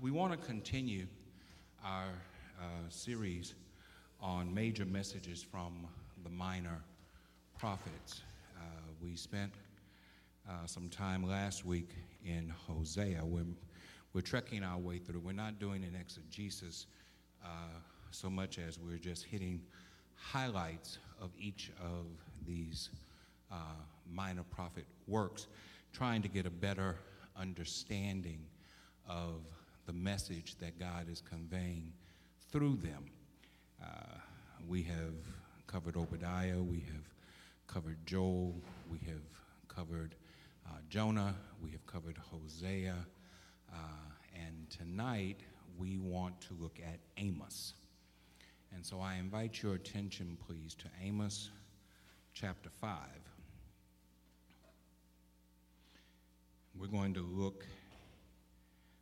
we want to continue our uh, series on major messages from the minor prophets. Uh, we spent uh, some time last week in Hosea. We're, we're trekking our way through. We're not doing an exegesis uh, so much as we're just hitting highlights of each of these uh, minor prophet works, trying to get a better understanding of the message that God is conveying through them. Uh, we have covered Obadiah, we have covered Joel, we have covered uh, Jonah, we have covered Hosea, uh, and tonight we want to look at Amos. And so I invite your attention, please, to Amos chapter 5. We're going to look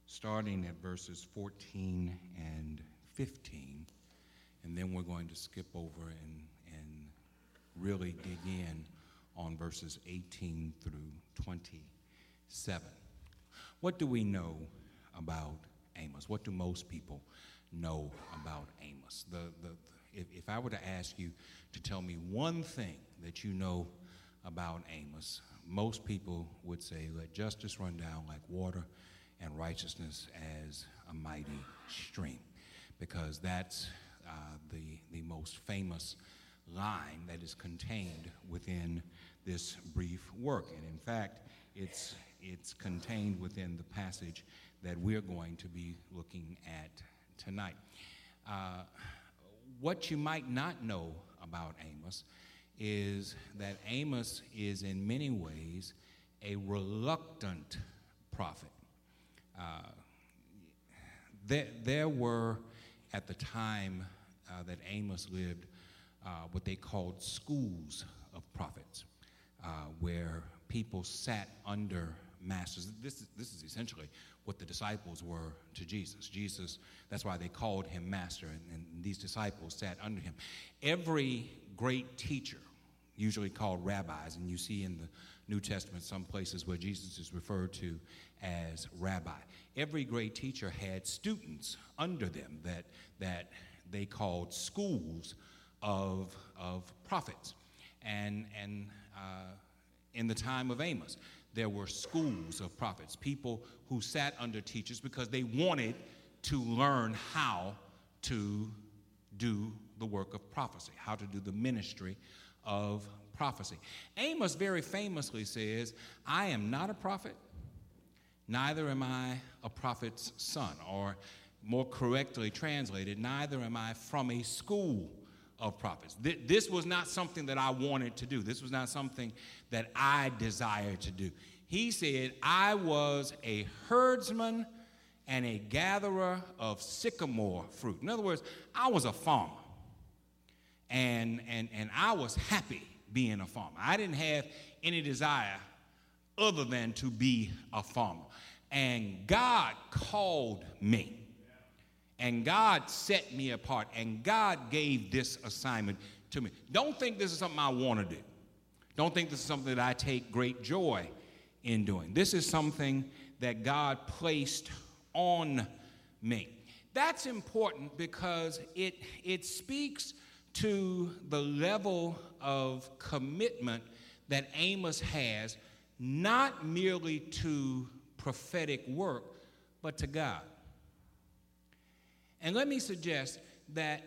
starting at verses 14 and 15, and then we're going to skip over and, and really dig in on verses 18 through 27. What do we know about Amos? What do most people know about Amos? The, the, if, if I were to ask you to tell me one thing that you know about Amos, most people would say, let justice run down like water and righteousness as a mighty stream, because that's uh, the, the most famous line that is contained within this brief work. And in fact, it's, it's contained within the passage that we're going to be looking at tonight. Uh, what you might not know about Amos is that Amos is in many ways a reluctant prophet. Uh, there, there were, at the time uh, that Amos lived, uh, what they called schools of prophets, uh, where people sat under masters. This is, this is essentially what the disciples were to Jesus. Jesus, that's why they called him master, and, and these disciples sat under him. Every great teacher, usually called rabbis, and you see in the New Testament some places where Jesus is referred to as rabbi. Every great teacher had students under them that, that they called schools of, of prophets. And, and uh, in the time of Amos, there were schools of prophets, people who sat under teachers because they wanted to learn how to do the work of prophecy, how to do the ministry of prophecy. Amos very famously says, I am not a prophet, neither am I a prophet's son, or more correctly translated, neither am I from a school of prophets. This was not something that I wanted to do. This was not something that I desired to do. He said, I was a herdsman and a gatherer of sycamore fruit. In other words, I was a farmer. And, and, and I was happy being a farmer. I didn't have any desire other than to be a farmer. And God called me. And God set me apart. And God gave this assignment to me. Don't think this is something I want to do. Don't think this is something that I take great joy in doing. This is something that God placed on me. That's important because it, it speaks to the level of commitment that Amos has, not merely to prophetic work, but to God. And let me suggest that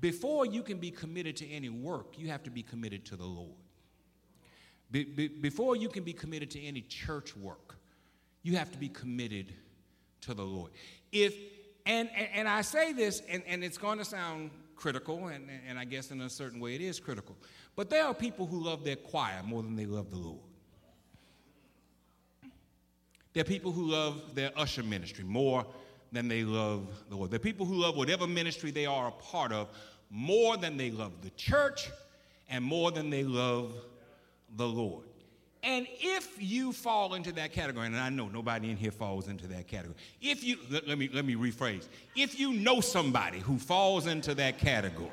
before you can be committed to any work, you have to be committed to the Lord. Be, be, before you can be committed to any church work, you have to be committed to the Lord. If and, and, and I say this, and, and it's going to sound critical, and, and I guess in a certain way it is critical. But there are people who love their choir more than they love the Lord. There are people who love their usher ministry more than they love the Lord. There are people who love whatever ministry they are a part of more than they love the church and more than they love the Lord. And if you fall into that category, and I know nobody in here falls into that category, if you, let, let, me, let me rephrase, if you know somebody who falls into that category,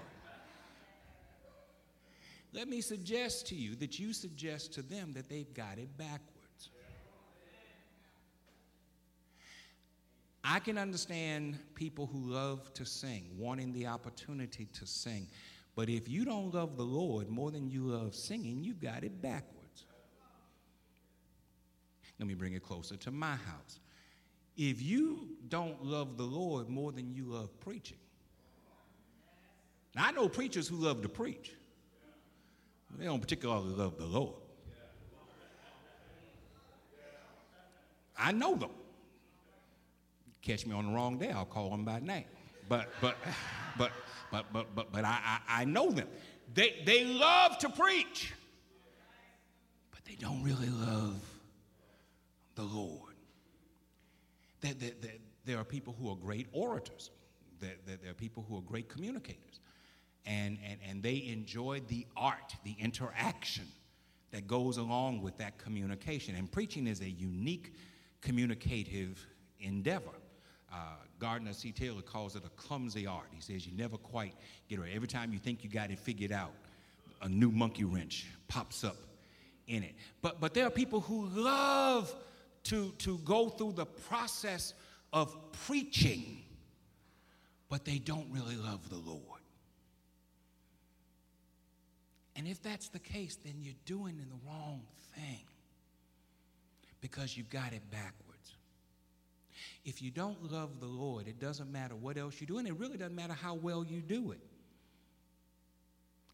let me suggest to you that you suggest to them that they've got it backwards. I can understand people who love to sing, wanting the opportunity to sing. But if you don't love the Lord more than you love singing, you've got it backwards. Let me bring it closer to my house. If you don't love the Lord more than you love preaching, now I know preachers who love to preach, they don't particularly love the Lord. I know them. Catch me on the wrong day, I'll call them by name. But but but but but but but I I, I know them. They they love to preach, but they don't really love the Lord. There, there, there, there are people who are great orators. There, there, there are people who are great communicators. And, and, and they enjoy the art, the interaction that goes along with that communication. And preaching is a unique communicative endeavor. Uh, Gardner C. Taylor calls it a clumsy art. He says you never quite get it. Every time you think you got it figured out, a new monkey wrench pops up in it. But, but there are people who love to, to go through the process of preaching, but they don't really love the Lord. And if that's the case, then you're doing the wrong thing because you got it backwards. If you don't love the Lord, it doesn't matter what else you do, and it really doesn't matter how well you do it.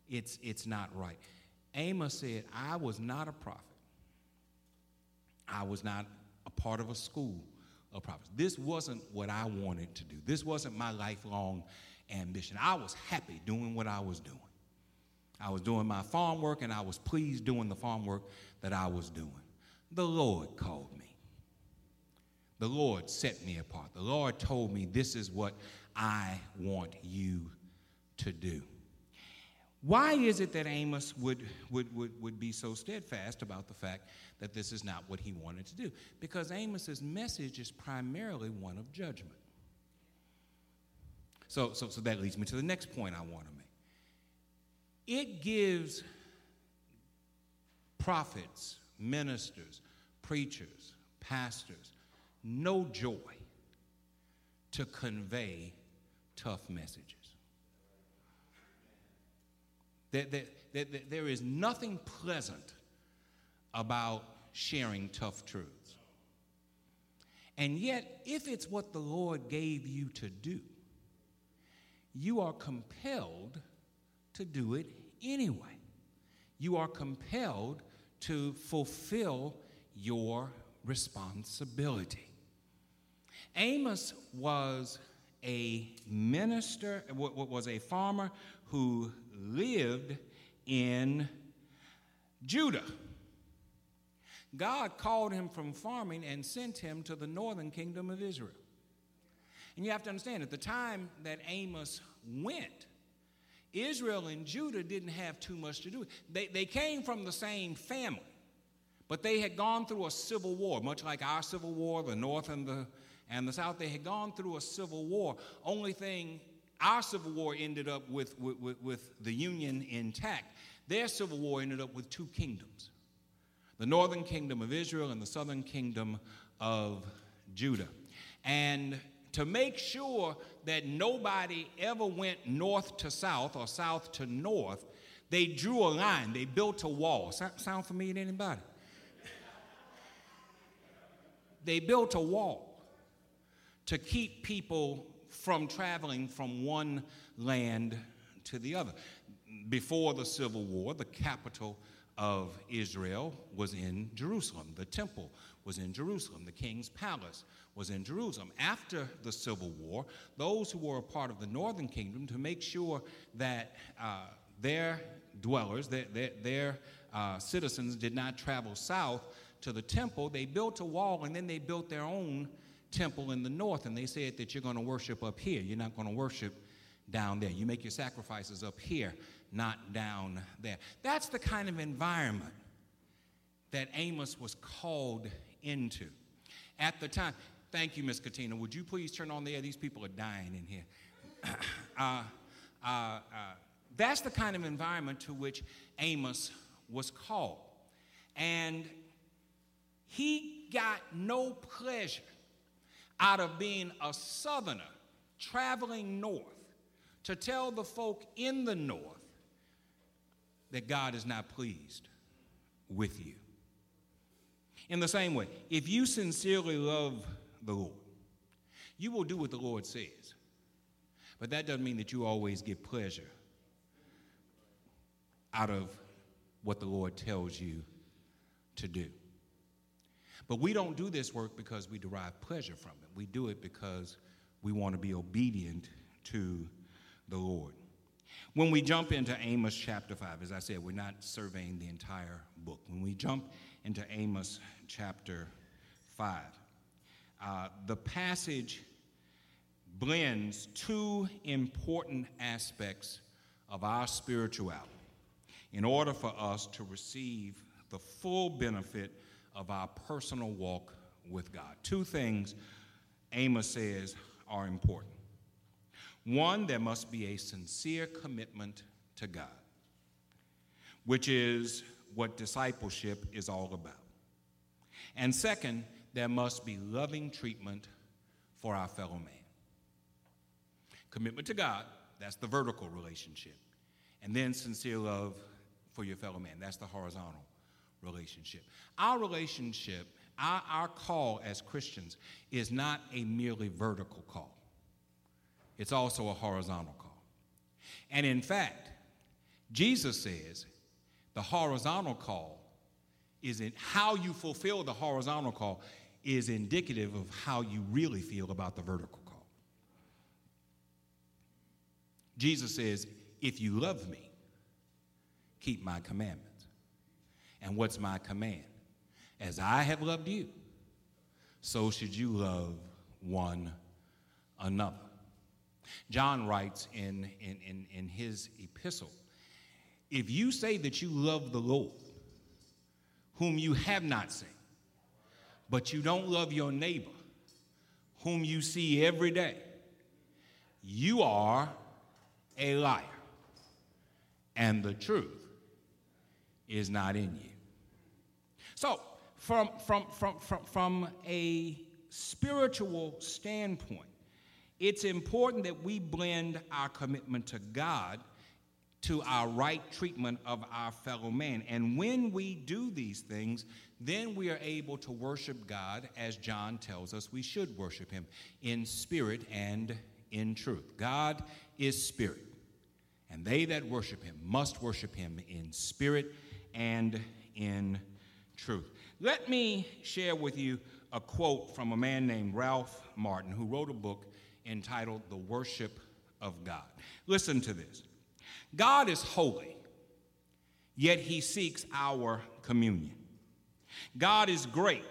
It's, it's not right. Amos said, I was not a prophet. I was not a part of a school of prophets. This wasn't what I wanted to do. This wasn't my lifelong ambition. I was happy doing what I was doing. I was doing my farm work and I was pleased doing the farm work that I was doing. The Lord called me. The Lord set me apart. The Lord told me, This is what I want you to do. Why is it that Amos would, would, would, would be so steadfast about the fact that this is not what he wanted to do? Because Amos's message is primarily one of judgment. So, so, so that leads me to the next point I want to make. It gives prophets, ministers, preachers, pastors, no joy to convey tough messages. That, that, that, that there is nothing pleasant about sharing tough truths. And yet, if it's what the Lord gave you to do, you are compelled to do it anyway. You are compelled to fulfill your responsibility. Amos was a minister, was a farmer who lived in Judah. God called him from farming and sent him to the northern kingdom of Israel. And you have to understand, at the time that Amos went, Israel and Judah didn't have too much to do. They, they came from the same family, but they had gone through a civil war, much like our civil war, the North and the, and the South. They had gone through a civil war. Only thing, our civil war ended up with, with, with the Union intact. Their civil war ended up with two kingdoms the northern kingdom of Israel and the southern kingdom of Judah. And to make sure that nobody ever went north to south or south to north, they drew a line. They built a wall. Sound familiar to anybody? They built a wall to keep people from traveling from one land to the other. Before the Civil War, the capital of Israel was in Jerusalem. The temple was in Jerusalem. The king's palace was in Jerusalem. After the Civil War, those who were a part of the northern kingdom, to make sure that uh, their dwellers, their, their, their uh, citizens, did not travel south to the temple, they built a wall and then they built their own temple in the north. And they said that you're going to worship up here. You're not going to worship down there. You make your sacrifices up here not down there. That's the kind of environment that Amos was called into at the time. Thank you, Miss Katina. Would you please turn on the air? These people are dying in here. uh, uh, uh, that's the kind of environment to which Amos was called. And he got no pleasure out of being a southerner traveling north to tell the folk in the north that God is not pleased with you. In the same way, if you sincerely love the Lord, you will do what the Lord says. But that doesn't mean that you always get pleasure out of what the Lord tells you to do. But we don't do this work because we derive pleasure from. We do it because we want to be obedient to the Lord. When we jump into Amos chapter 5, as I said, we're not surveying the entire book. When we jump into Amos chapter 5, uh, the passage blends two important aspects of our spirituality in order for us to receive the full benefit of our personal walk with God. Two things Amos says are important. One, there must be a sincere commitment to God, which is what discipleship is all about. And second, there must be loving treatment for our fellow man. Commitment to God, that's the vertical relationship. And then sincere love for your fellow man, that's the horizontal relationship. Our relationship, our, our call as Christians, is not a merely vertical call, it's also a horizontal call. And in fact, Jesus says the horizontal call is in how you fulfill the horizontal call is indicative of how you really feel about the vertical call. Jesus says, If you love me, keep my commandments. And what's my command? As I have loved you, so should you love one another. John writes in, in, in, in his epistle if you say that you love the Lord, whom you have not seen, but you don't love your neighbor, whom you see every day, you are a liar, and the truth is not in you. So, from, from, from, from, from a spiritual standpoint, it's important that we blend our commitment to God to our right treatment of our fellow man. And when we do these things, then we are able to worship God as John tells us we should worship him in spirit and in truth. God is spirit, and they that worship him must worship him in spirit and in truth. Let me share with you a quote from a man named Ralph Martin who wrote a book entitled The Worship of God. Listen to this God is holy, yet he seeks our communion. God is great,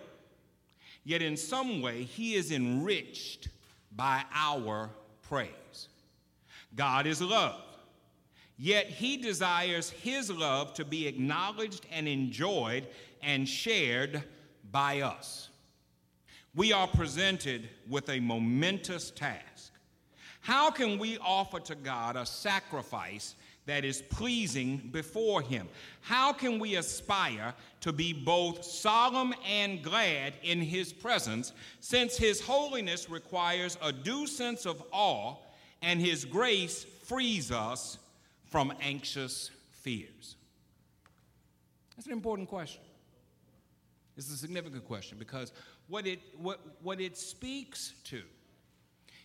yet in some way he is enriched by our praise. God is love, yet he desires his love to be acknowledged and enjoyed and shared by us. We are presented with a momentous task. How can we offer to God a sacrifice that is pleasing before Him? How can we aspire to be both solemn and glad in His presence, since His holiness requires a due sense of awe and His grace frees us from anxious fears? That's an important question. It's a significant question because what it, what, what it speaks to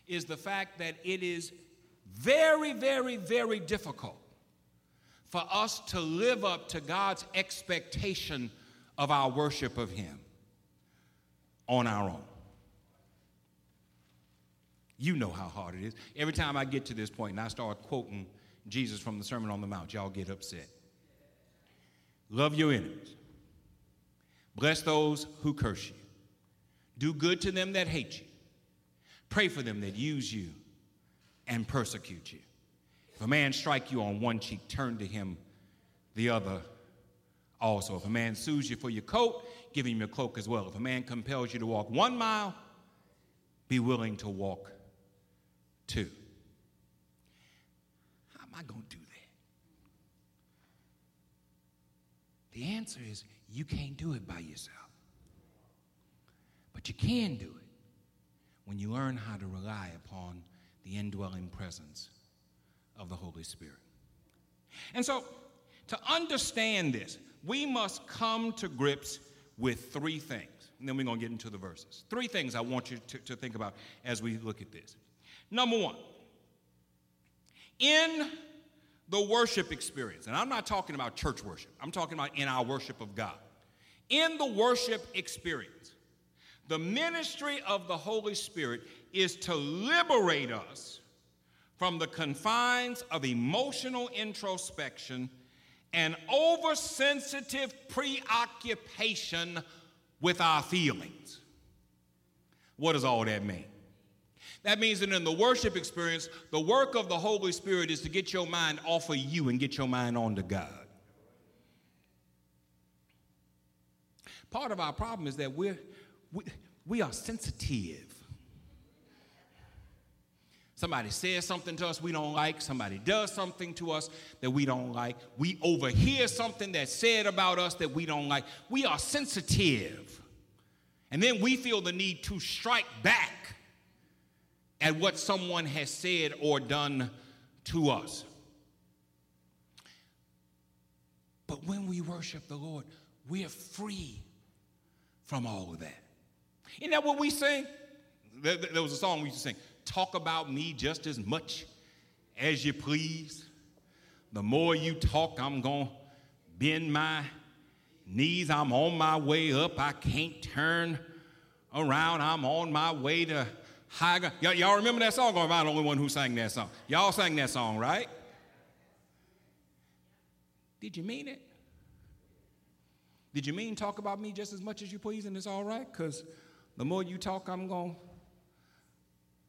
is the fact that it is very, very, very difficult for us to live up to God's expectation of our worship of Him on our own. You know how hard it is. Every time I get to this point and I start quoting Jesus from the Sermon on the Mount, y'all get upset. Love your enemies. Bless those who curse you. Do good to them that hate you. Pray for them that use you and persecute you. If a man strike you on one cheek, turn to him the other also. If a man sues you for your coat, give him your cloak as well. If a man compels you to walk one mile, be willing to walk two. How am I going to do that? The answer is you can't do it by yourself. But you can do it when you learn how to rely upon the indwelling presence of the Holy Spirit. And so, to understand this, we must come to grips with three things. And then we're going to get into the verses. Three things I want you to, to think about as we look at this. Number one, in the worship experience, and I'm not talking about church worship, I'm talking about in our worship of God. In the worship experience, the ministry of the Holy Spirit is to liberate us from the confines of emotional introspection and oversensitive preoccupation with our feelings. What does all that mean? That means that in the worship experience, the work of the Holy Spirit is to get your mind off of you and get your mind on to God. Part of our problem is that we're, we, we are sensitive. Somebody says something to us we don't like. Somebody does something to us that we don't like. We overhear something that's said about us that we don't like. We are sensitive. And then we feel the need to strike back at what someone has said or done to us. But when we worship the Lord, we are free from all of that. Isn't that what we sing? There, was a song we used to sing Talk about me just as much as you please. The more you talk, I'm going to bend my knees. I'm on my way up. I can't turn around. I'm on my way to High. Y'all, y'all remember that song, or am I the only one who sang that song? Y'all sang that song, right? Did you mean it? Did you mean talk about me just as much as you please and it's all right? Because the more you talk, I'm going to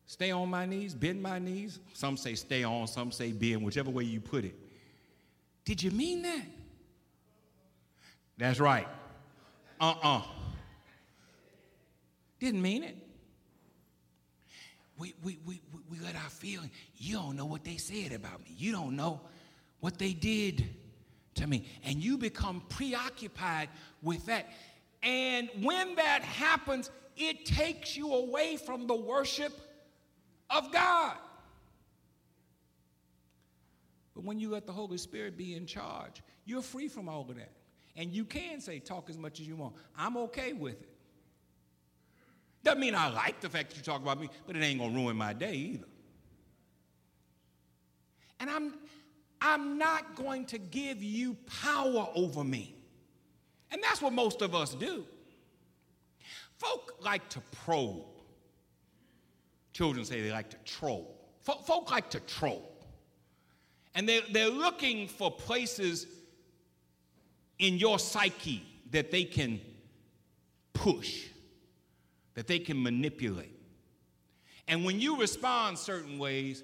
stay on my knees, bend my knees. Some say stay on, some say bend, whichever way you put it. Did you mean that? That's right. Uh uh-uh. uh. Didn't mean it we, we, we, we let our feeling, you don't know what they said about me. You don't know what they did to me. And you become preoccupied with that. And when that happens, it takes you away from the worship of God. But when you let the Holy Spirit be in charge, you're free from all of that. And you can say, talk as much as you want. I'm okay with it. Doesn't mean I like the fact that you talk about me, but it ain't gonna ruin my day either. And I'm, I'm not going to give you power over me. And that's what most of us do. Folk like to probe. Children say they like to troll. Folk, like to troll. And they're, they're looking for places in your psyche that they can push that they can manipulate. And when you respond certain ways,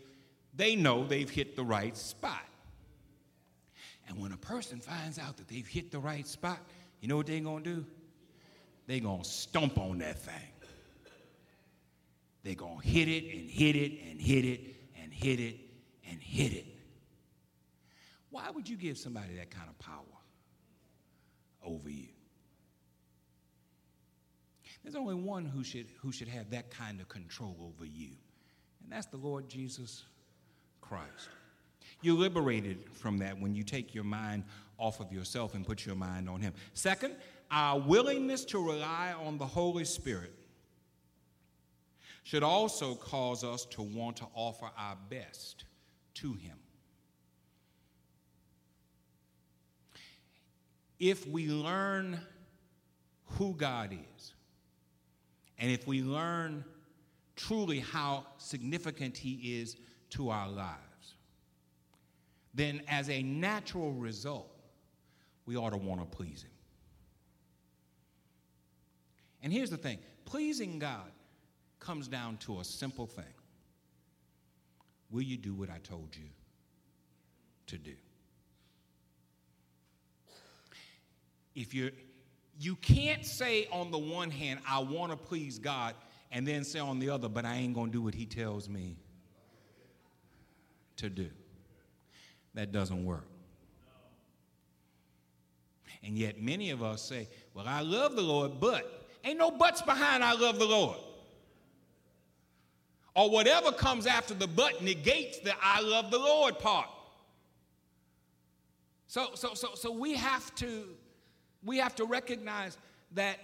they know they've hit the right spot. And when a person finds out that they've hit the right spot, you know what they're going to do? They're going to stomp on that thing. They're going to hit it and hit it and hit it and hit it and hit it. Why would you give somebody that kind of power over you? There's only one who should, who should have that kind of control over you, and that's the Lord Jesus Christ. You're liberated from that when you take your mind off of yourself and put your mind on Him. Second, our willingness to rely on the Holy Spirit should also cause us to want to offer our best to Him. If we learn who God is, and if we learn truly how significant He is to our lives, then as a natural result, we ought to want to please Him. And here's the thing pleasing God comes down to a simple thing Will you do what I told you to do? If you're you can't say on the one hand, I want to please God, and then say on the other, but I ain't going to do what He tells me to do. That doesn't work. And yet, many of us say, Well, I love the Lord, but ain't no buts behind I love the Lord. or whatever comes after the but negates the I love the Lord part. So, so, so, so we have to we have to recognize that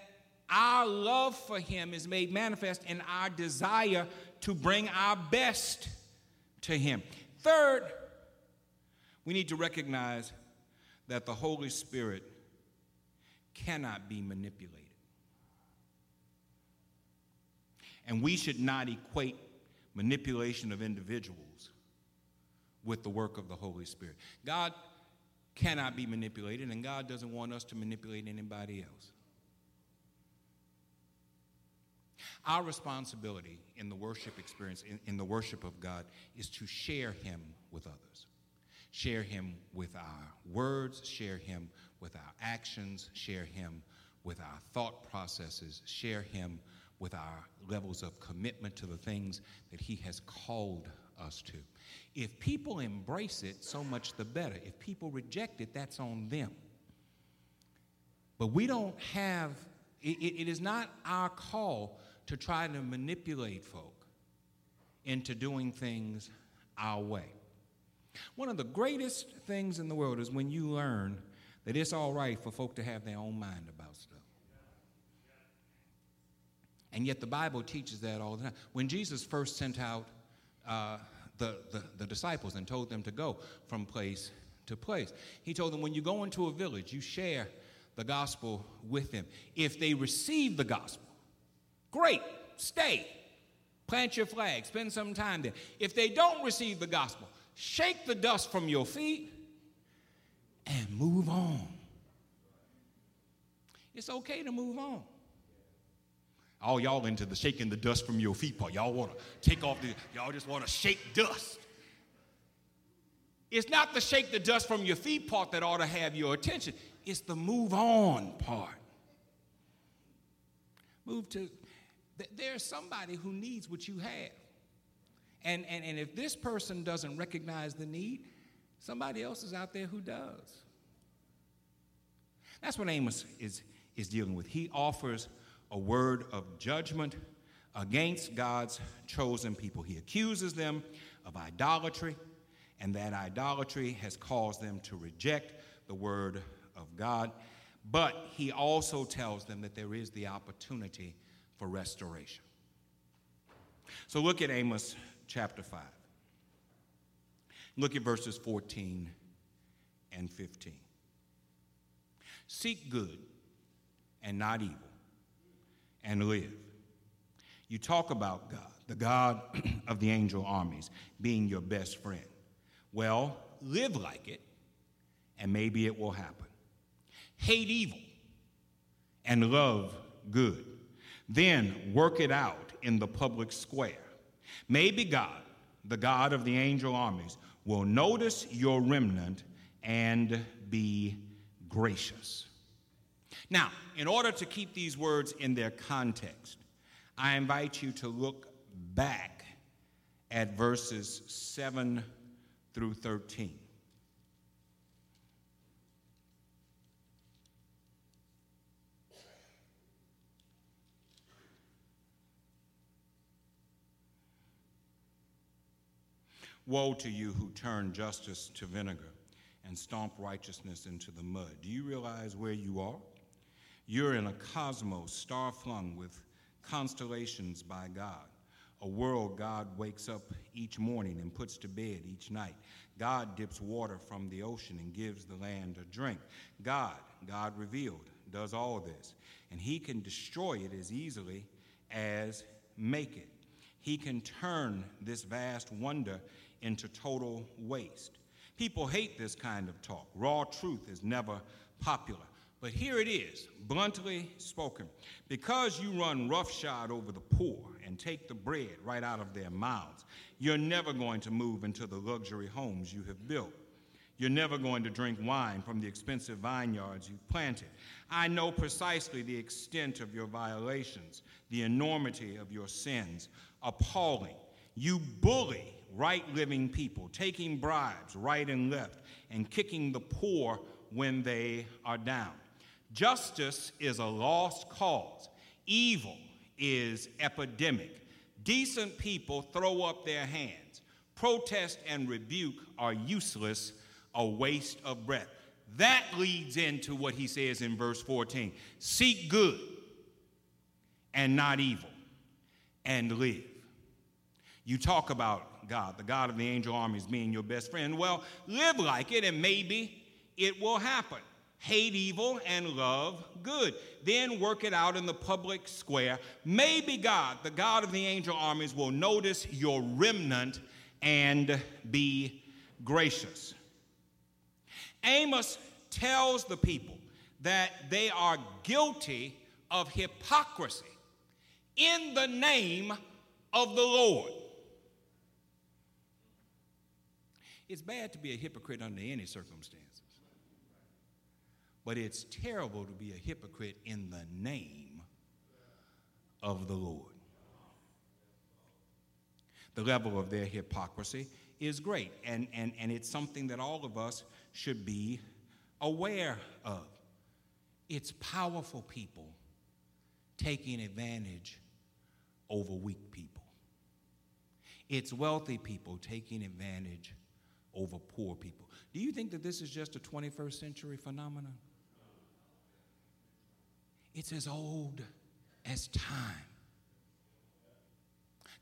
our love for him is made manifest in our desire to bring our best to him. Third, we need to recognize that the Holy Spirit cannot be manipulated. And we should not equate manipulation of individuals with the work of the Holy Spirit. God cannot be manipulated, and God doesn't want us to manipulate anybody else. Our responsibility in the worship experience, in, in, the worship of God, is to share Him with others. Share Him with our words, share Him with our actions, share Him with our thought processes, share Him with our levels of commitment to the things that He has called us to. If people embrace it, so much the better. If people reject it, that's on them. But we don't have, it, it is not our call to try to manipulate folk into doing things our way. One of the greatest things in the world is when you learn that it's all right for folk to have their own mind about stuff. And yet the Bible teaches that all the time. When Jesus first sent out uh, the, the, the disciples and told them to go from place to place. He told them, when you go into a village, you share the gospel with them. If they receive the gospel, great, stay. Plant your flag, spend some time there. If they don't receive the gospel, shake the dust from your feet and move on. It's okay to move on. All y'all into the shaking the dust from your feet part. Y'all want to take off the, y'all just want to shake dust. It's not the shake the dust from your feet part that ought to have your attention. It's the move on part. Move to, there's somebody who needs what you have. And, and, and if this person doesn't recognize the need, somebody else is out there who does. That's what Amos is, is dealing with. He offers a word of judgment against God's chosen people. He accuses them of idolatry, and that idolatry has caused them to reject the word of God. But he also tells them that there is the opportunity for restoration. So look at Amos chapter 5. Look at verses 14 and 15. Seek good and not evil and live. You talk about God, the God of the angel armies, being your best friend. Well, live like it, and maybe it will happen. Hate evil and love good. Then work it out in the public square. Maybe God, the God of the angel armies, will notice your remnant and be gracious. Now, in order to keep these words in their context, I invite you to look back at verses 7 through 13. Woe to you who turn justice to vinegar and stomp righteousness into the mud. Do you realize where you are? You're in a cosmos star flung with constellations by God, a world God wakes up each morning and puts to bed each night. God dips water from the ocean and gives the land a drink. God, God revealed, does all this. And He can destroy it as easily as make it. He can turn this vast wonder into total waste. People hate this kind of talk. Raw truth is never popular. But here it is, bluntly spoken. Because you run roughshod over the poor and take the bread right out of their mouths, you're never going to move into the luxury homes you have built. You're never going to drink wine from the expensive vineyards you've planted. I know precisely the extent of your violations, the enormity of your sins. Appalling. You bully right living people, taking bribes right and left, and kicking the poor when they are down. Justice is a lost cause. Evil is epidemic. Decent people throw up their hands. Protest and rebuke are useless, a waste of breath. That leads into what he says in verse 14 Seek good and not evil, and live. You talk about God, the God of the angel armies being your best friend. Well, live like it, and maybe it will happen. Hate evil and love good. Then work it out in the public square. Maybe God, the God of the angel armies, will notice your remnant and be gracious. Amos tells the people that they are guilty of hypocrisy in the name of the Lord. It's bad to be a hypocrite under any circumstances, but it's terrible to be a hypocrite in the name of the Lord. The level of their hypocrisy is great, and, and, and it's something that all of us should be aware of. It's powerful people taking advantage over weak people. It's wealthy people taking advantage over poor people. Do you think that this is just a 21st century phenomenon? It's as old as time.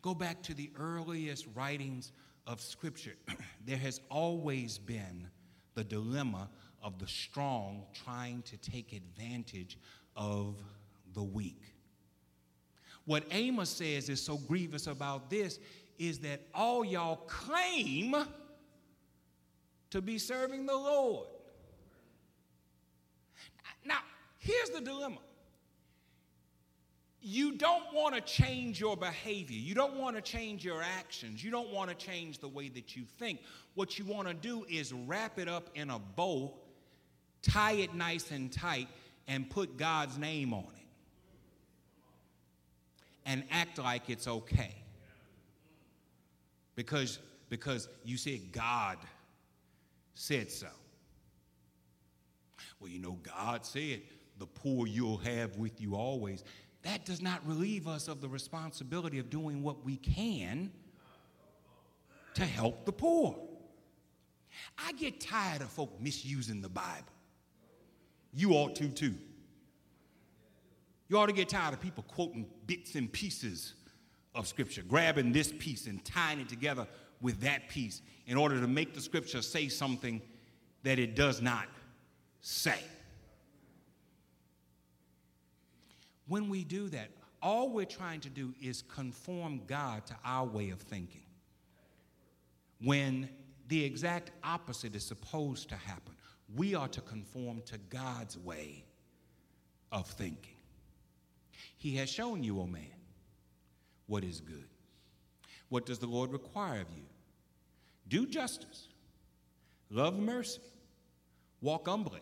Go back to the earliest writings of Scripture. there has always been the dilemma of the strong trying to take advantage of the weak. What Amos says is so grievous about this is that all y'all claim to be serving the Lord. Now, here's the dilemma. You don't want to change your behavior. You don't want to change your actions. You don't want to change the way that you think. What you want to do is wrap it up in a bow, tie it nice and tight, and put God's name on it and act like it's okay. Because, because you said God said so. Well, you know, God said, the poor you'll have with you always. That does not relieve us of the responsibility of doing what we can to help the poor. I get tired of folk misusing the Bible. You ought to too. You ought to get tired of people quoting bits and pieces of Scripture, grabbing this piece and tying it together with that piece in order to make the Scripture say something that it does not say. When we do that, all we're trying to do is conform God to our way of thinking. When the exact opposite is supposed to happen, we are to conform to God's way of thinking. He has shown you, O oh man, what is good. What does the Lord require of you? Do justice, love mercy, walk humbly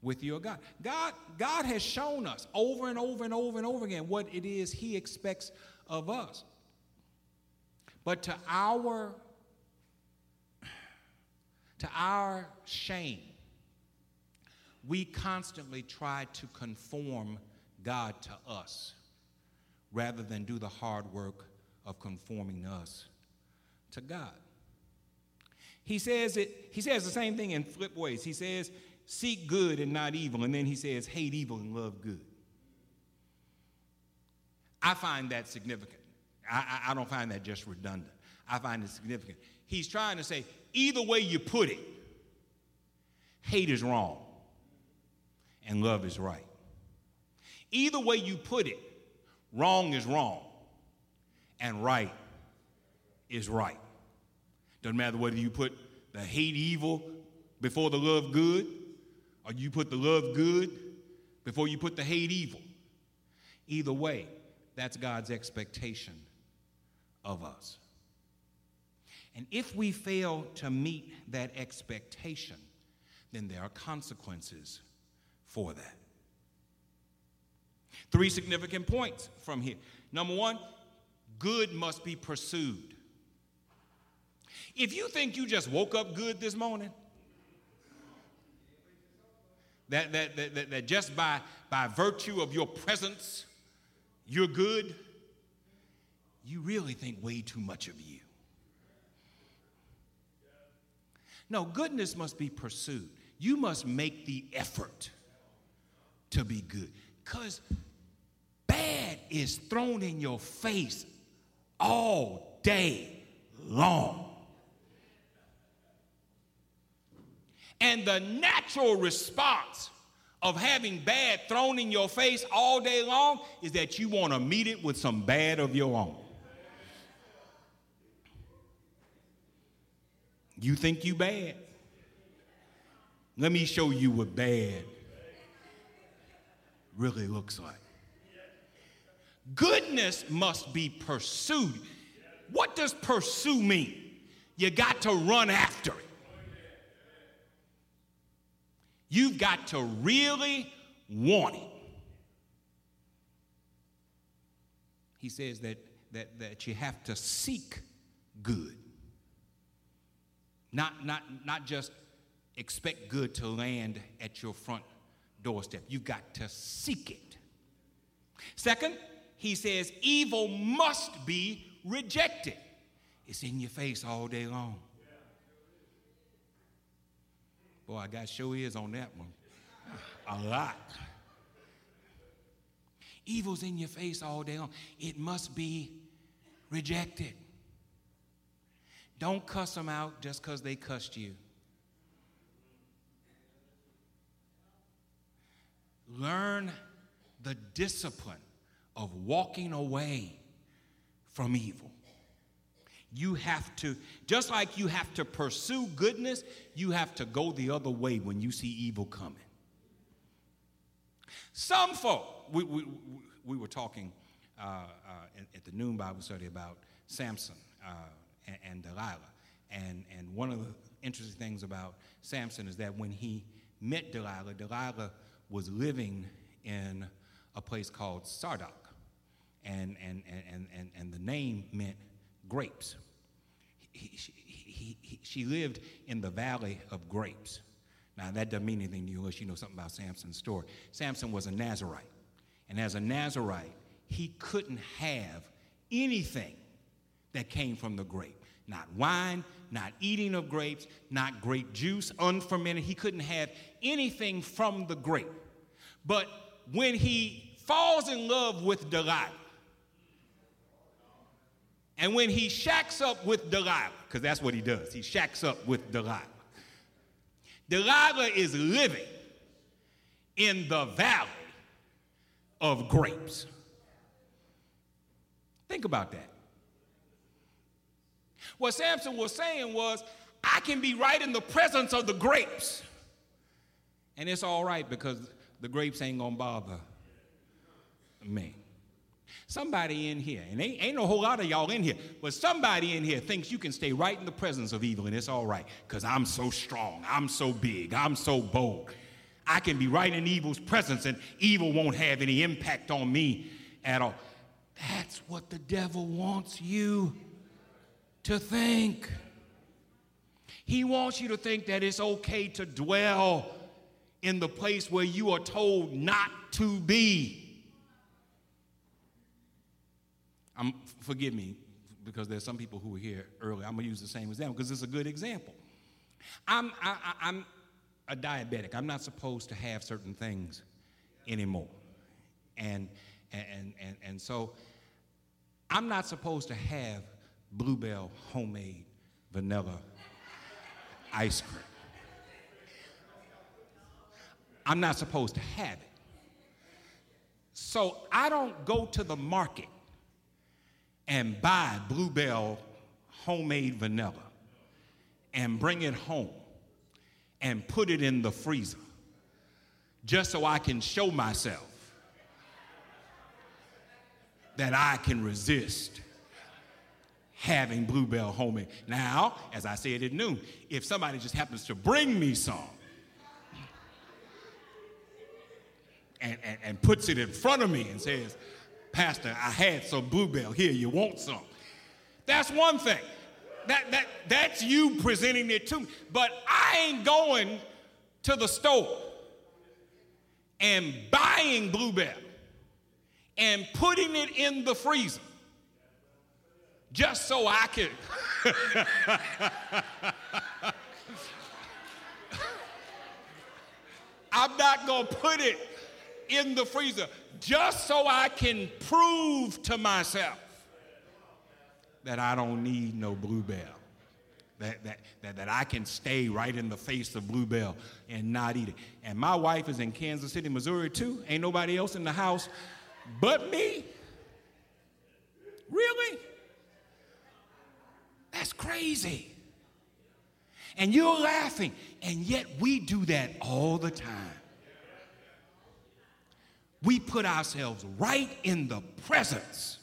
with your God. God, God has shown us over and over and over and over again what it is He expects of us. But to our to our shame, we constantly try to conform God to us rather than do the hard work of conforming us to God. He says it, he says the same thing in flip ways. He says, seek good and not evil, and then he says, hate evil and love good. I find that significant. I, I, I don't find that just redundant. I find it significant. He's trying to say, either way you put it, hate is wrong and love is right. Either way you put it, wrong is wrong and right is right. Doesn't matter whether you put the hate evil before the love good or you put the love good before you put the hate evil. Either way, that's God's expectation of us. And if we fail to meet that expectation, then there are consequences for that. Three significant points from here. Number one, good must be pursued. If you think you just woke up good this morning, that, that, that, that, just by, by virtue of your presence, you're good, you really think way too much of you. No, goodness must be pursued. You must make the effort to be good. Because bad is thrown in your face all day long. And the natural response of having bad thrown in your face all day long is that you want to meet it with some bad of your own. You think you bad? Let me show you what bad really looks like. Goodness must be pursued. What does pursue mean? You got to run after it. You've got to really want it. He says that, that, that you have to seek good. Not, not, not just expect good to land at your front doorstep. You've got to seek it. Second, he says evil must be rejected. It's in your face all day long. Boy, I got show ears on that one. A lot. Evil's in your face all day long. It must be rejected. Don't cuss them out just because they cussed you. Learn the discipline of walking away from evil. You have to, just like you have to pursue goodness, you have to go the other way when you see evil coming. Some folk, we, we, we were talking uh, uh, at the noon Bible study about Samson uh, and, and Delilah. And, and one of the interesting things about Samson is that when he met Delilah, Delilah was living in a place called Sardak. And, and, and, and, and the name meant grapes. He, he, he, she lived in the valley of grapes. Now, that doesn't mean anything to you unless you know something about Samson's story. Samson was a Nazarite. And as a Nazarite, he couldn't have anything that came from the grape. Not wine, not eating of grapes, not grape juice, unfermented. He couldn't have anything from the grape. But when he falls in love with Delilah, and when he shacks up with Delilah, because that's what he does, he shacks up with Delilah. Delilah is living in the valley of grapes. Think about that. What Samson was saying was, I can be right in the presence of the grapes. And it's all right because the grapes ain't gonna bother me. Somebody in here, and ain't, ain't whole lot of y'all in here, but somebody in here thinks you can stay right in the presence of evil and it's all right because I'm so strong, I'm so big, I'm so bold. I can be right in evil's presence and evil won't have any impact on me at all. That's what the devil wants you to think. He wants you to think that it's okay to dwell in the place where you are told not to be. I'm, forgive me because there's some people who were here earlier. I'm going to use the same example because it's a good example. I'm, I, I'm a diabetic. I'm not supposed to have certain things anymore. And, and, and, and so I'm not supposed to have Bluebell homemade vanilla ice cream. I'm not supposed to have it. So I don't go to the market and buy Bluebell homemade vanilla and bring it home and put it in the freezer just so I can show myself that I can resist having Bluebell homemade. Now, as I said at noon, if somebody just happens to bring me some, and, and, and puts it in front of me and says, Pastor, I had some bluebell. Here, you want some. That's one thing. That, that, that's you presenting it to me. But I ain't going to the store and buying bluebell and putting it in the freezer just so I can. I'm not going to put it in the freezer just so I can prove to myself that I don't need no bluebell. That, that, that, that I can stay right in the face of bluebell and not eat it. And my wife is in Kansas City, Missouri, too. Ain't nobody else in the house but me. Really? That's crazy. And you're laughing, and yet we do that all the time. We put ourselves right in the presence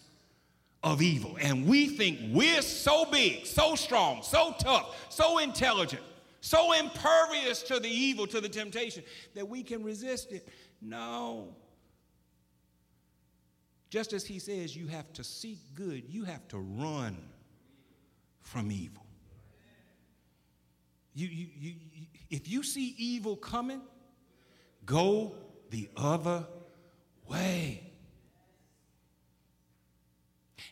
of evil. And we think we're so big, so strong, so tough, so intelligent, so impervious to the evil, to the temptation, that we can resist it. No. Just as he says, you have to seek good, you have to run from evil. You, you, you, if you see evil coming, go the other way.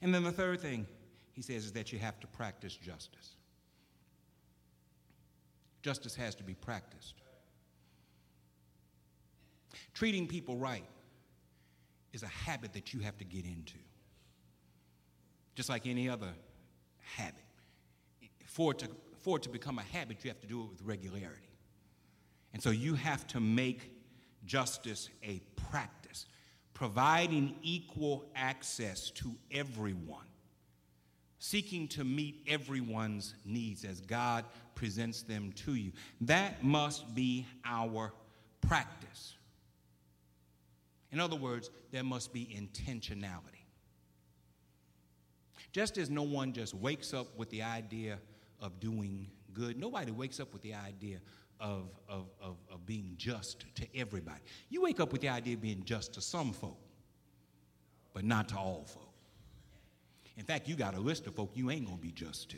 And then the third thing he says is that you have to practice justice. Justice has to be practiced. Treating people right is a habit that you have to get into, just like any other habit. For it, to, for it to become a habit, you have to do it with regularity. And so you have to make justice a practice providing equal access to everyone, seeking to meet everyone's needs as God presents them to you. That must be our practice. In other words, there must be intentionality. Just as no one just wakes up with the idea of doing good, nobody wakes up with the idea of, of, of, of being just to everybody. You wake up with the idea of being just to some folk, but not to all folk. In fact, you got a list of folk you ain't going to be just to.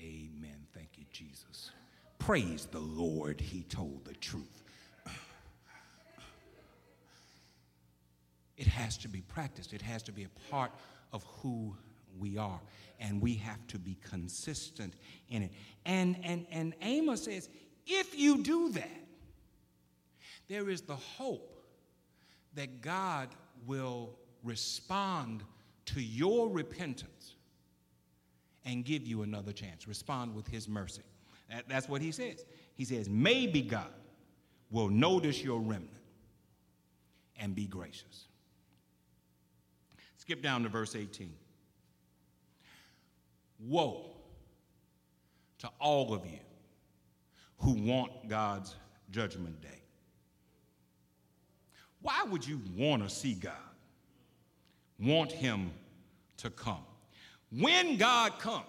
Amen. Thank you, Jesus. Praise the Lord, he told the truth. It has to be practiced, it has to be a part of who we are and we have to be consistent in it. And, and, and Amos says, if you do that, there is the hope that God will respond to your repentance and give you another chance. Respond with his mercy. That, that's what he says. He says, maybe God will notice your remnant and be gracious. Skip down to verse 18. Woe to all of you who want God's judgment day. Why would you want to see God? Want Him to come? When God comes,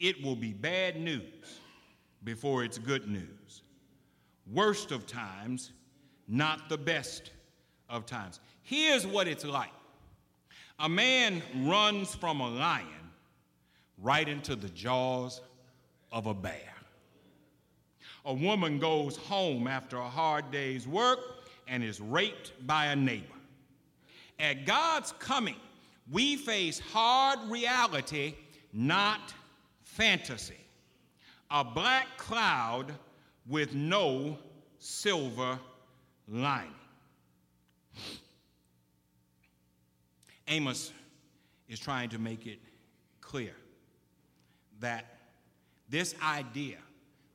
it will be bad news before it's good news. Worst of times, not the best of times. Here's what it's like a man runs from a lion right into the jaws of a bear. A woman goes home after a hard day's work and is raped by a neighbor. At God's coming, we face hard reality, not fantasy. A black cloud with no silver lining. Amos is trying to make it clear that this idea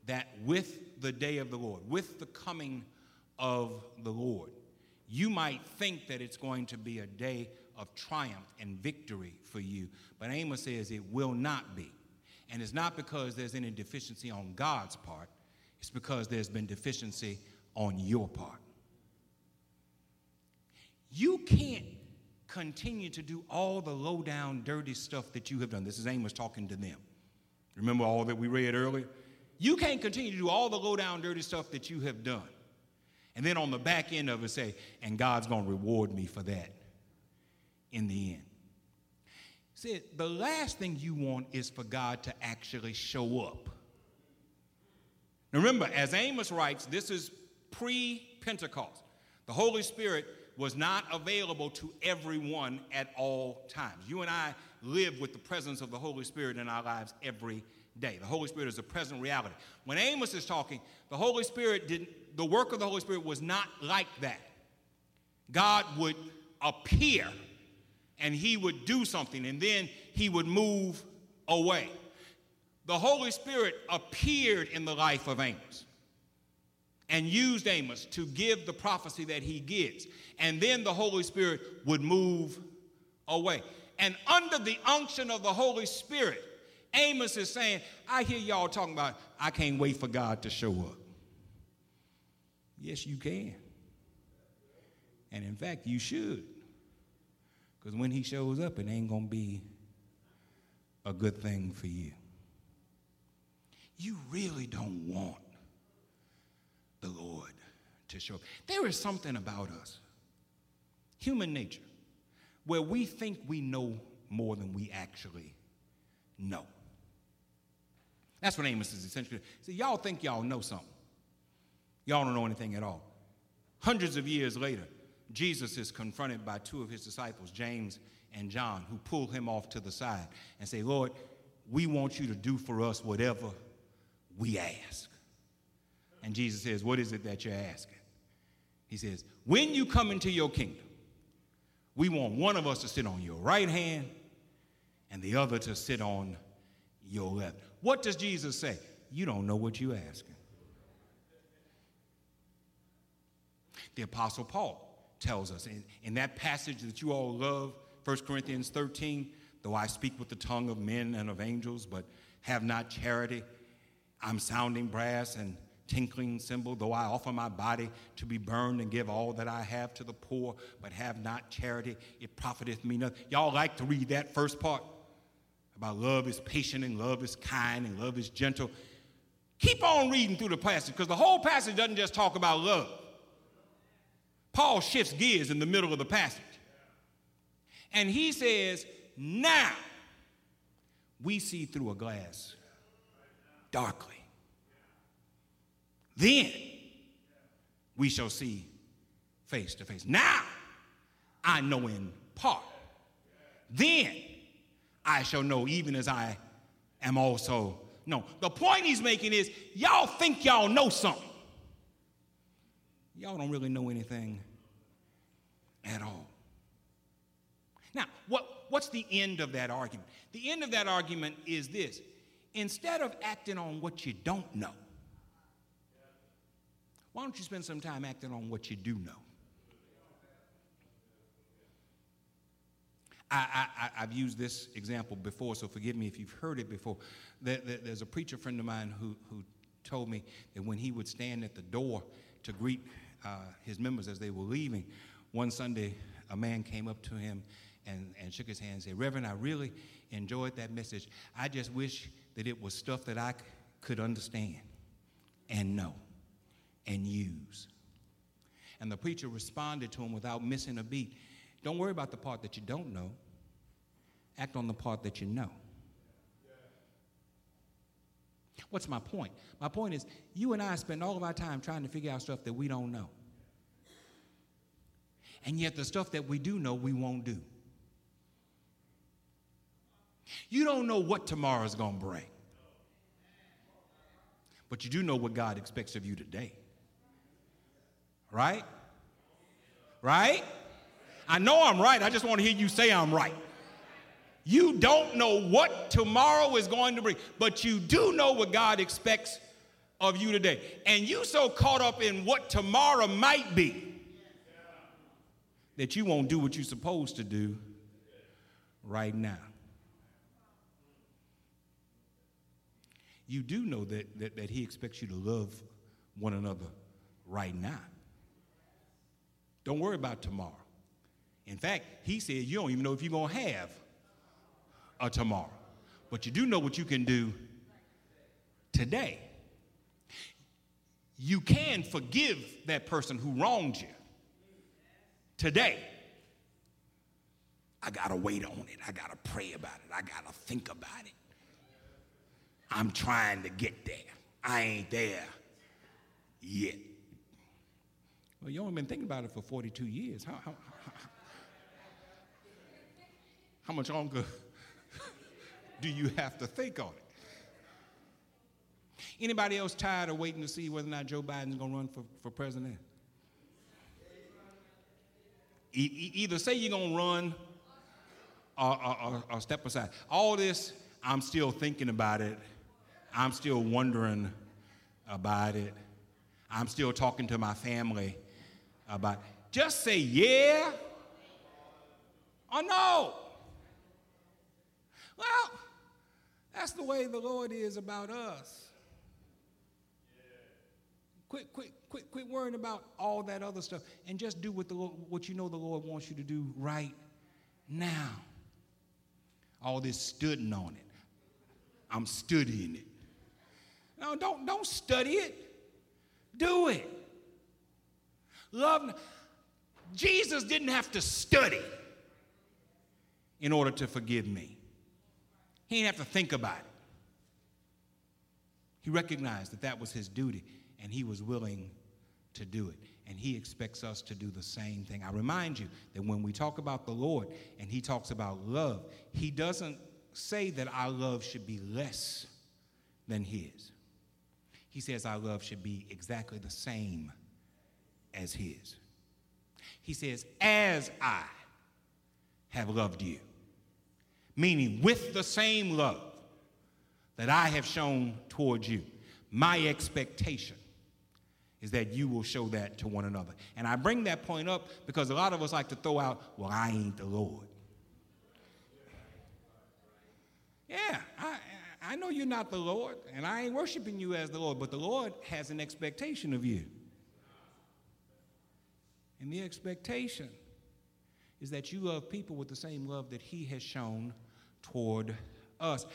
that with the day of the Lord, with the coming of the Lord, you might think that it's going to be a day of triumph and victory for you. But Amos says it will not be. And it's not because there's any deficiency on God's part, it's because there's been deficiency on your part. You can't continue to do all the low down, dirty stuff that you have done. This is Amos talking to them. Remember all that we read earlier? You can't continue to do all the low down, dirty stuff that you have done. And then on the back end of it, say, and God's going to reward me for that in the end. See, the last thing you want is for God to actually show up. Now remember, as Amos writes, this is pre Pentecost. The Holy Spirit was not available to everyone at all times. You and I live with the presence of the Holy Spirit in our lives every day. The Holy Spirit is a present reality. When Amos is talking, the Holy Spirit didn't, the work of the Holy Spirit was not like that. God would appear and he would do something and then he would move away. The Holy Spirit appeared in the life of Amos and used Amos to give the prophecy that he gives. And then the Holy Spirit would move away. And under the unction of the Holy Spirit, Amos is saying, I hear y'all talking about, I can't wait for God to show up. Yes, you can. And in fact, you should. Because when he shows up, it ain't going to be a good thing for you. You really don't want the Lord to show up. There is something about us, human nature, where we think we know more than we actually know. That's what Amos is essentially. See, y'all think y'all know something. Y'all don't know anything at all. Hundreds of years later, Jesus is confronted by two of his disciples, James and John, who pull him off to the side and say, Lord, we want you to do for us whatever we ask. And Jesus says, What is it that you're asking? He says, When you come into your kingdom, we want one of us to sit on your right hand and the other to sit on your left. What does Jesus say? You don't know what you're asking. The Apostle Paul tells us in, in that passage that you all love, 1 Corinthians 13, though I speak with the tongue of men and of angels, but have not charity, I'm sounding brass and tinkling cymbal, though I offer my body to be burned and give all that I have to the poor, but have not charity, it profiteth me nothing. Y'all like to read that first part about love is patient and love is kind and love is gentle. Keep on reading through the passage because the whole passage doesn't just talk about love. Paul shifts gears in the middle of the passage. And he says, Now we see through a glass darkly. Then we shall see face to face. Now I know in part. Then I shall know, even as I am also known. The point he's making is y'all think y'all know something. Y'all don't really know anything at all. Now, what, what's the end of that argument? The end of that argument is this instead of acting on what you don't know, why don't you spend some time acting on what you do know? I, have used this example before, so forgive me if you've heard it before. there's a preacher friend of mine who, who told me that when he would stand at the door to greet uh, his members as they were leaving, one Sunday a man came up to him and, and shook his hand and said, Reverend, I really enjoyed that message. I just wish that it was stuff that I could understand and know and use. And the preacher responded to him without missing a beat. Don't worry about the part that you don't know, act on the part that you know. What's my point? My point is, you and I spend all of our time trying to figure out stuff that we don't know. And yet, the stuff that we do know, we won't do. You don't know what tomorrow's going to bring, but you do know what God expects of you today. Right? Right? I know I'm right. I just want to hear you say I'm right. You don't know what tomorrow is going to bring, but you do know what God expects of you today. And you so caught up in what tomorrow might be that you won't do what you're supposed to do right now. You do know that, that, that He expects you to love one another right now. Don't worry about tomorrow. In fact, he said you don't even know if you're going to have a tomorrow. But you do know what you can do today. You can forgive that person who wronged you today. I got to wait on it. I got to pray about it. I got to think about it. I'm trying to get there. I ain't there yet. Well, you only been thinking about it for 42 years. How, how, how, how much longer do you have to think on it? Anybody else tired of waiting to see whether or not Joe Biden's going to run for, for president? E- either say you're going to run or, or, or step aside. All this, I'm still thinking about it. I'm still wondering about it. I'm still talking to my family about. Just say yeah or no. Well, that's the way the Lord is about us. Quit, quit, quit, quit worrying about all that other stuff and just do what, the Lord, what you know the Lord wants you to do right now. All this studying on it. I'm studying it. No, don't, don't study it. Do it. Love. Jesus didn't have to study in order to forgive me. He didn't have to think about it. He recognized that that was his duty, and he was willing to do it. And he expects us to do the same thing. I remind you that when we talk about the Lord and he talks about love, he doesn't say that our love should be less than his. He says our love should be exactly the same as his. He says, as I have loved you meaning with the same love that I have shown towards you. My expectation is that you will show that to one another. And I bring that point up because a lot of us like to throw out, well, I ain't the Lord. Yeah, I, I know you're not the Lord, and I ain't worshiping you as the Lord, but the Lord has an expectation of you. And the expectation is that you love people with the same love that He has shown toward us.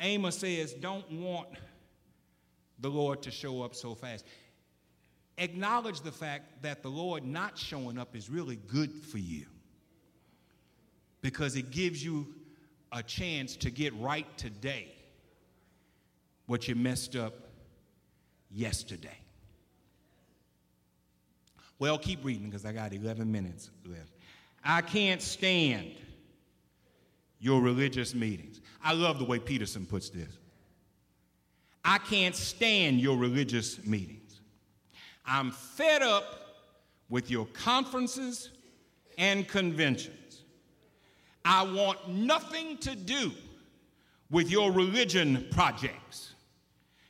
Amos says, don't want the Lord to show up so fast. Acknowledge the fact that the Lord not showing up is really good for you because it gives you a chance to get right today what you messed up yesterday. Well, keep reading because I got 11 minutes left. I can't stand your religious meetings. I love the way Peterson puts this. I can't stand your religious meetings. I'm fed up with your conferences and conventions. I want nothing to do with your religion projects,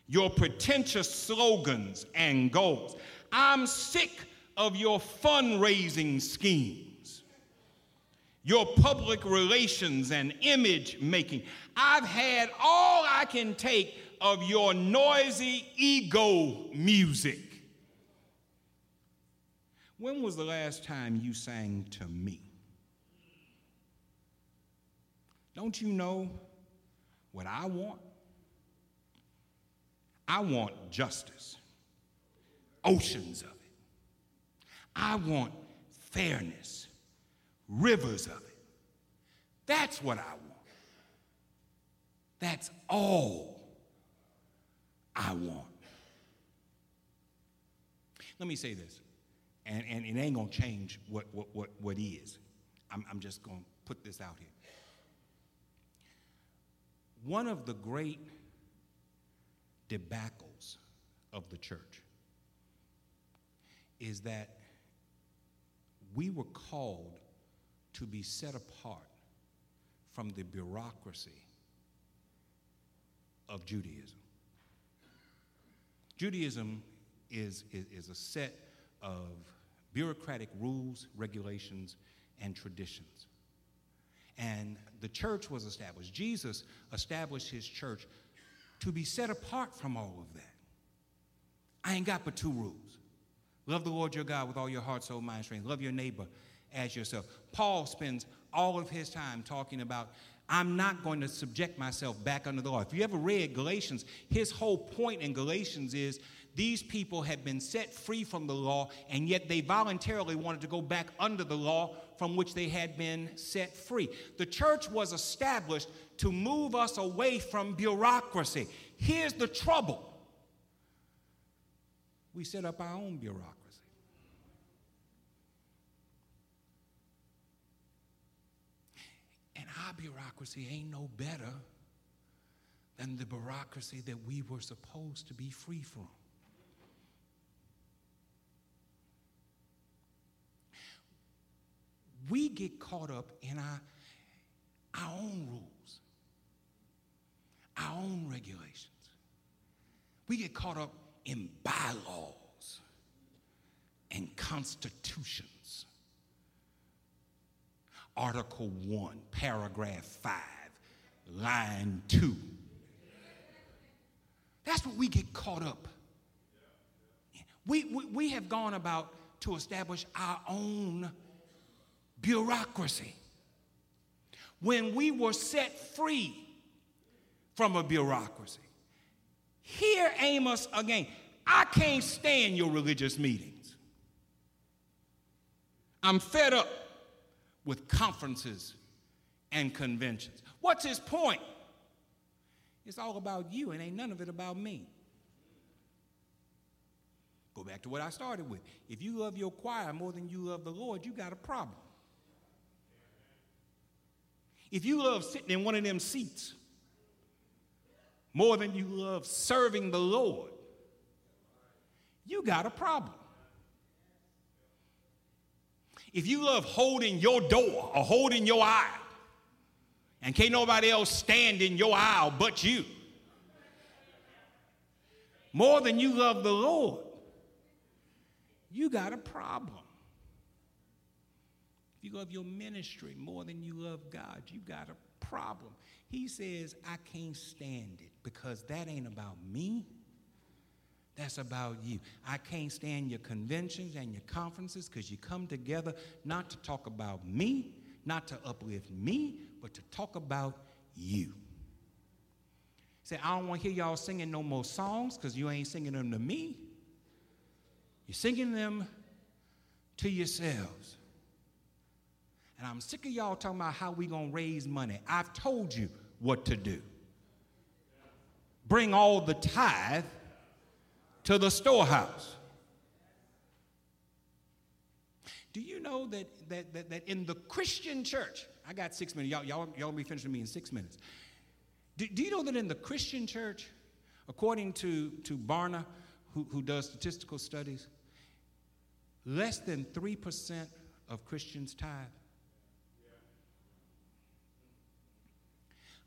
your pretentious slogans and goals. I'm sick of your fundraising schemes your public relations and image making. I've had all I can take of your noisy ego music. When was the last time you sang to me? Don't you know what I want? I want justice, oceans of. I want fairness rivers of it. That's what I want. That's all I want. Let me say this, and, and it ain't gonna change what, what, what, what is. I'm, I'm just gonna put this out here. One of the great debacles of the church is that we were called to be set apart from the bureaucracy of Judaism. Judaism is, is, is, a set of bureaucratic rules, regulations, and traditions. And the church was established. Jesus established his church to be set apart from all of that. I ain't got but two rules love the Lord your God with all your heart, soul, mind, strength. Love your neighbor as yourself. Paul spends all of his time talking about, I'm not going to subject myself back under the law. If you ever read Galatians, his whole point in Galatians is these people had been set free from the law, and yet they voluntarily wanted to go back under the law from which they had been set free. The church was established to move us away from bureaucracy. Here's the trouble we set up our own bureaucracy. Our bureaucracy ain't no better than the bureaucracy that we were supposed to be free from. We get caught up in our, our own rules, our own regulations. We get caught up in bylaws and constitutions. Article 1, paragraph 5, line 2. That's what we get caught up. We, we, we have gone about to establish our own bureaucracy. When we were set free from a bureaucracy, Hear Amos again. I can't stand your religious meetings. I'm fed up with conferences and conventions. What's his point? It's all about you and ain't none of it about me. Go back to what I started with. If you love your choir more than you love the Lord, you got a problem. If you love sitting in one of them seats more than you love serving the Lord, you got a problem. If you love holding your door or holding your aisle, and can't nobody else stand in your aisle but you, more than you love the Lord, you got a problem. If you love your ministry more than you love God, you got a problem. He says, I can't stand it because that ain't about me. That's about you. I can't stand your conventions and your conferences because you come together not to talk about me, not to uplift me, but to talk about you. Say, I don't want to hear y'all singing no more songs because you ain't singing them to me. You're singing them to yourselves. And I'm sick of y'all talking about how we going to raise money. I've told you what to do. Bring all the tithe to the storehouse. Do you know that, that, that, that in the Christian church, I got six minutes, y'all, y'all, y'all be finished with me in six minutes. Do, do you know that in the Christian church, according to, to Barna, who, who does statistical studies, less than 3% of Christians tithe?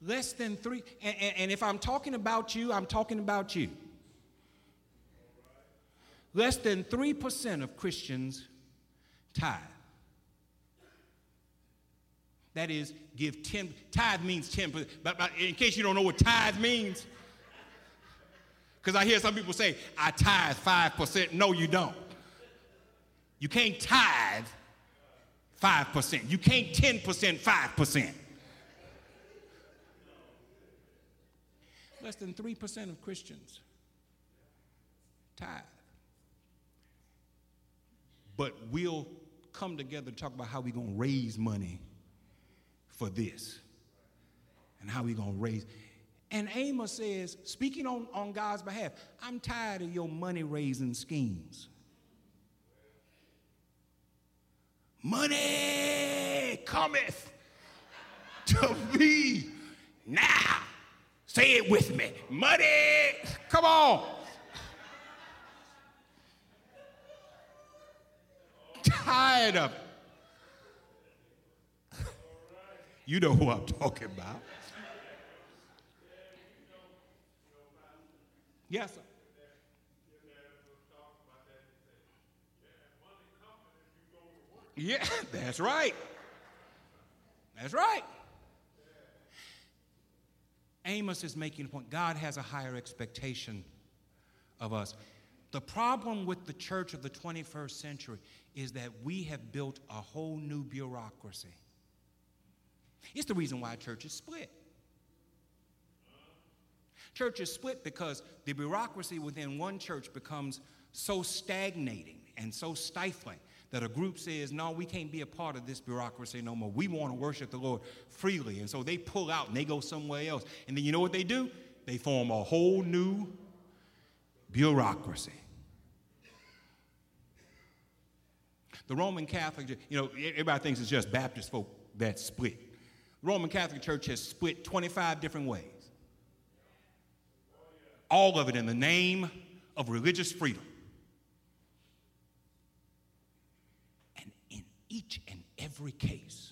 Less than three. And, and, and, if I'm talking about you, I'm talking about you. Less than 3% of Christians tithe. That is, give 10. Tithe means 10%. But, but in case you don't know what tithe means, because I hear some people say, I tithe 5%. No, you don't. You can't tithe 5%. You can't 10% 5%. Less than 3% of Christians tithe. But we'll come together to talk about how we're going to raise money for this and how we're going to raise. And Amos says, speaking on, on God's behalf, I'm tired of your money raising schemes. Money cometh to me now. Say it with me. Money. Come on. Tired of it. You know who I'm talking about. Yes, sir. Yeah, that's right. That's right. Amos is making a point. God has a higher expectation of us. The problem with the church of the 21st century is that we have built a whole new bureaucracy. It's the reason why churches split. Churches split because the bureaucracy within one church becomes so stagnating and so stifling that a group says, no, we can't be a part of this bureaucracy no more. We want to worship the Lord freely. And so they pull out and they go somewhere else. And then you know what they do? They form a whole new bureaucracy. The Roman Catholic, you know, everybody thinks it's just Baptist folk that split. The Roman Catholic Church has split 25 different ways. All of it in the name of religious freedom. And in each and every case,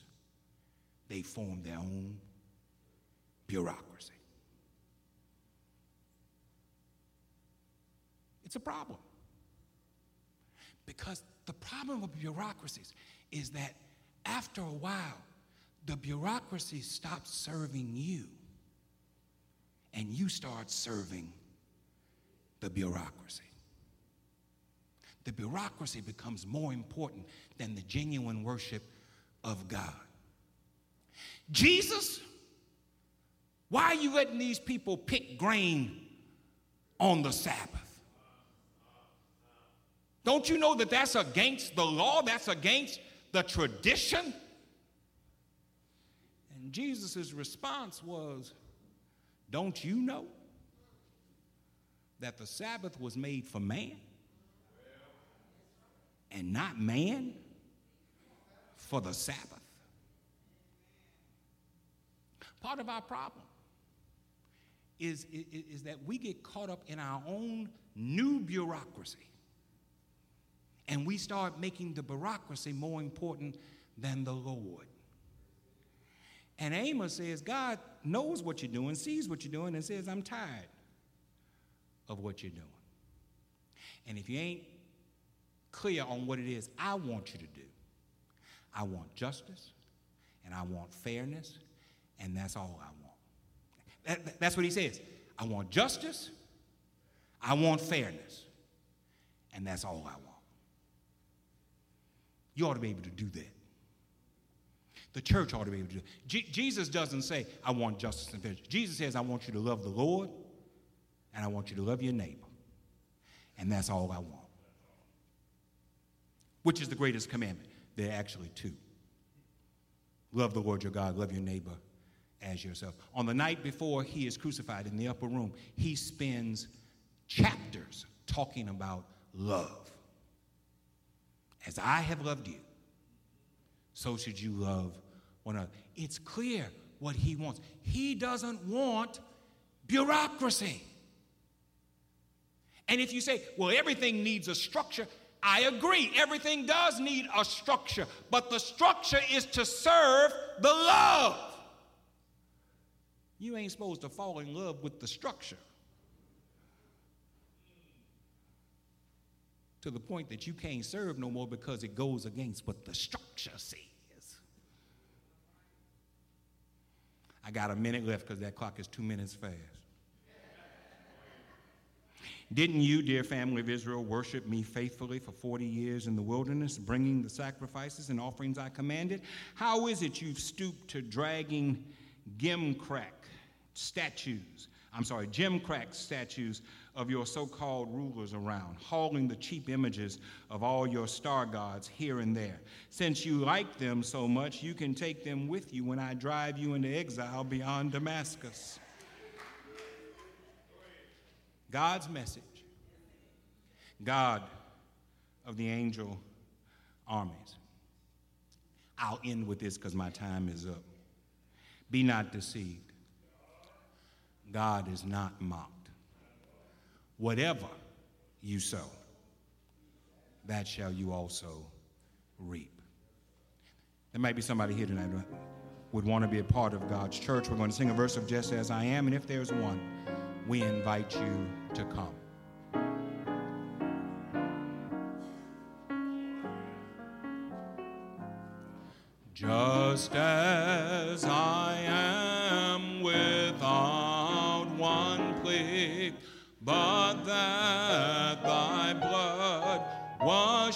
they form their own bureaucracy. It's a problem. Because the problem with bureaucracies is that after a while, the bureaucracy stops serving you and you start serving the bureaucracy. The bureaucracy becomes more important than the genuine worship of God. Jesus, why are you letting these people pick grain on the Sabbath? Don't you know that that's against the law? That's against the tradition? And Jesus' response was, Don't you know that the Sabbath was made for man and not man for the Sabbath? Part of our problem is, is, is that we get caught up in our own new bureaucracy and we start making the bureaucracy more important than the Lord. And Amos says, God knows what you're doing, sees what you're doing, and says, I'm tired of what you're doing. And if you ain't clear on what it is I want you to do, I want justice and I want fairness, and that's all I want. That, that's what he says. I want justice, I want fairness, and that's all I want. You ought to be able to do that. The church ought to be able to do that. Je- Jesus doesn't say, I want justice and fairness. Jesus says, I want you to love the Lord and I want you to love your neighbor. And that's all I want. Which is the greatest commandment? There are actually two love the Lord your God, love your neighbor as yourself. On the night before he is crucified in the upper room, he spends chapters talking about love. As I have loved you, so should you love one another. It's clear what he wants. He doesn't want bureaucracy. And if you say, well, everything needs a structure, I agree. Everything does need a structure, but the structure is to serve the love. You ain't supposed to fall in love with the structure. To the point that you can't serve no more because it goes against what the structure says. I got a minute left because that clock is two minutes fast. Didn't you, dear family of Israel, worship me faithfully for 40 years in the wilderness, bringing the sacrifices and offerings I commanded? How is it you've stooped to dragging gimcrack statues? I'm sorry, gimcrack statues of your so called rulers around, hauling the cheap images of all your star gods here and there. Since you like them so much, you can take them with you when I drive you into exile beyond Damascus. God's message, God of the angel armies. I'll end with this because my time is up. Be not deceived. God is not mocked whatever you sow, that shall you also reap. There might be somebody here tonight who would want to be a part of God's church. We're going to sing a verse of Just As I Am, and if there's one, we invite you to come. Just as I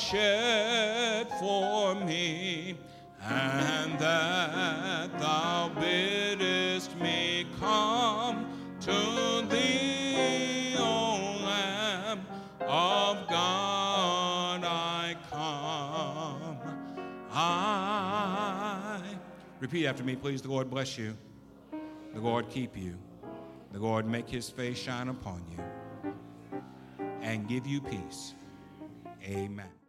shed for me, and that thou biddest me come to thee, O Lamb of God, I come. I. Repeat after me, please. The Lord bless you. The Lord keep you. The Lord make his face shine upon you and give you peace. Amen.